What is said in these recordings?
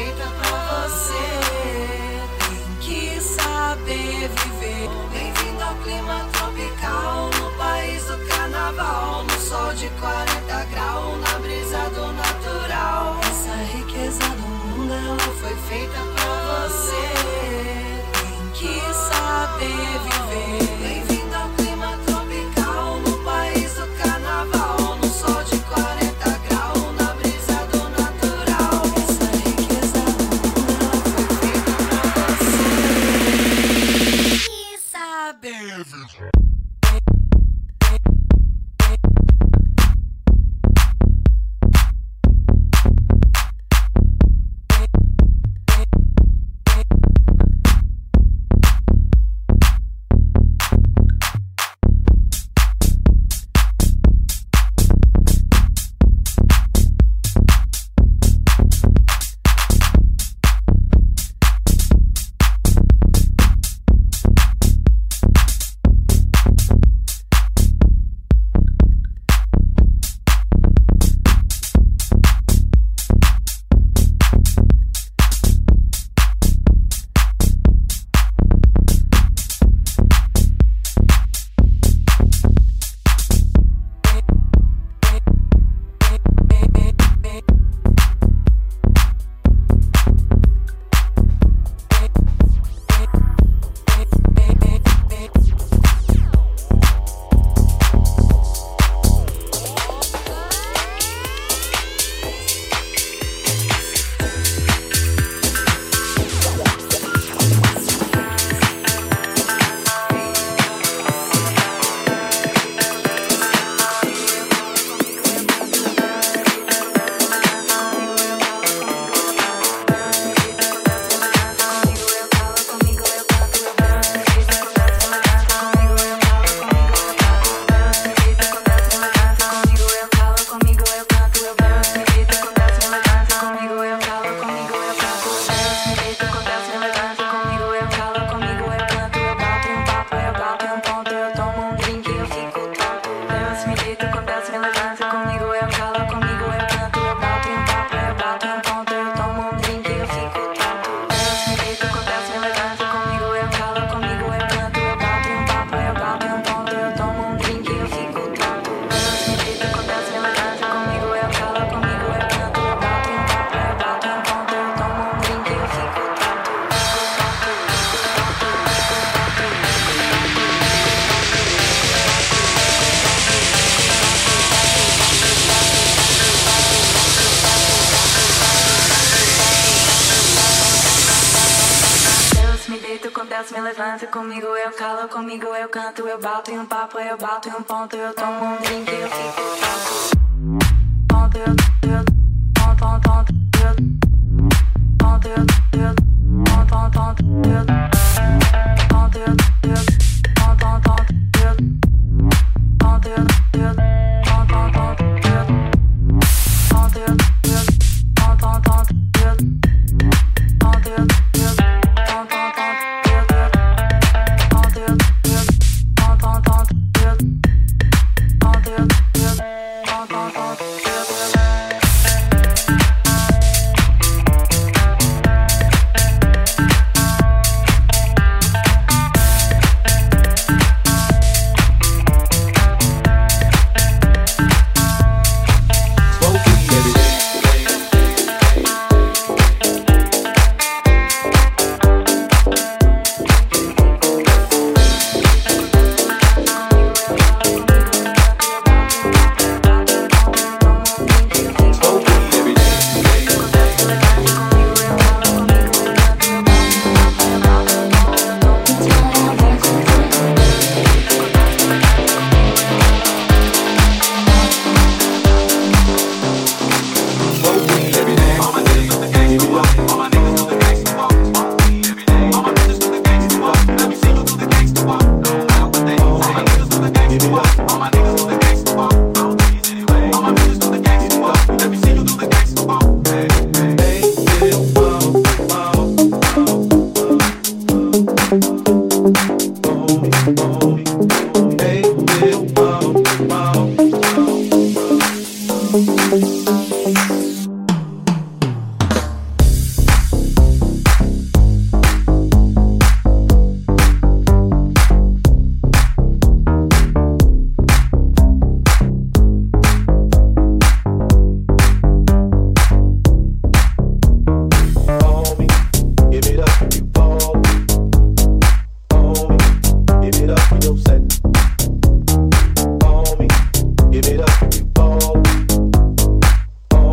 feita pra você. Tem que saber viver. faço, me levanto comigo, eu calo comigo, eu canto, eu bato em um papo, eu bato em um ponto, eu tomo um drink, eu fico. Ponto, ponto, ponto, ponto, ponto, ponto,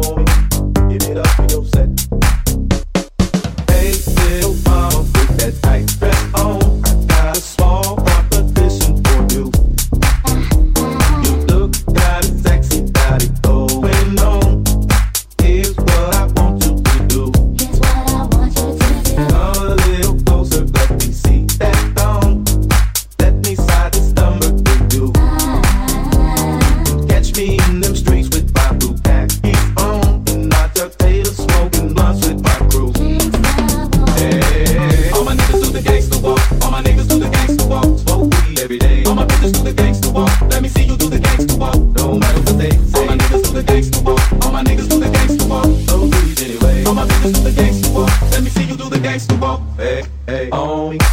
Oh. know my business with the gangster walk. Let me see you do the gangster walk. Hey, hey, on me.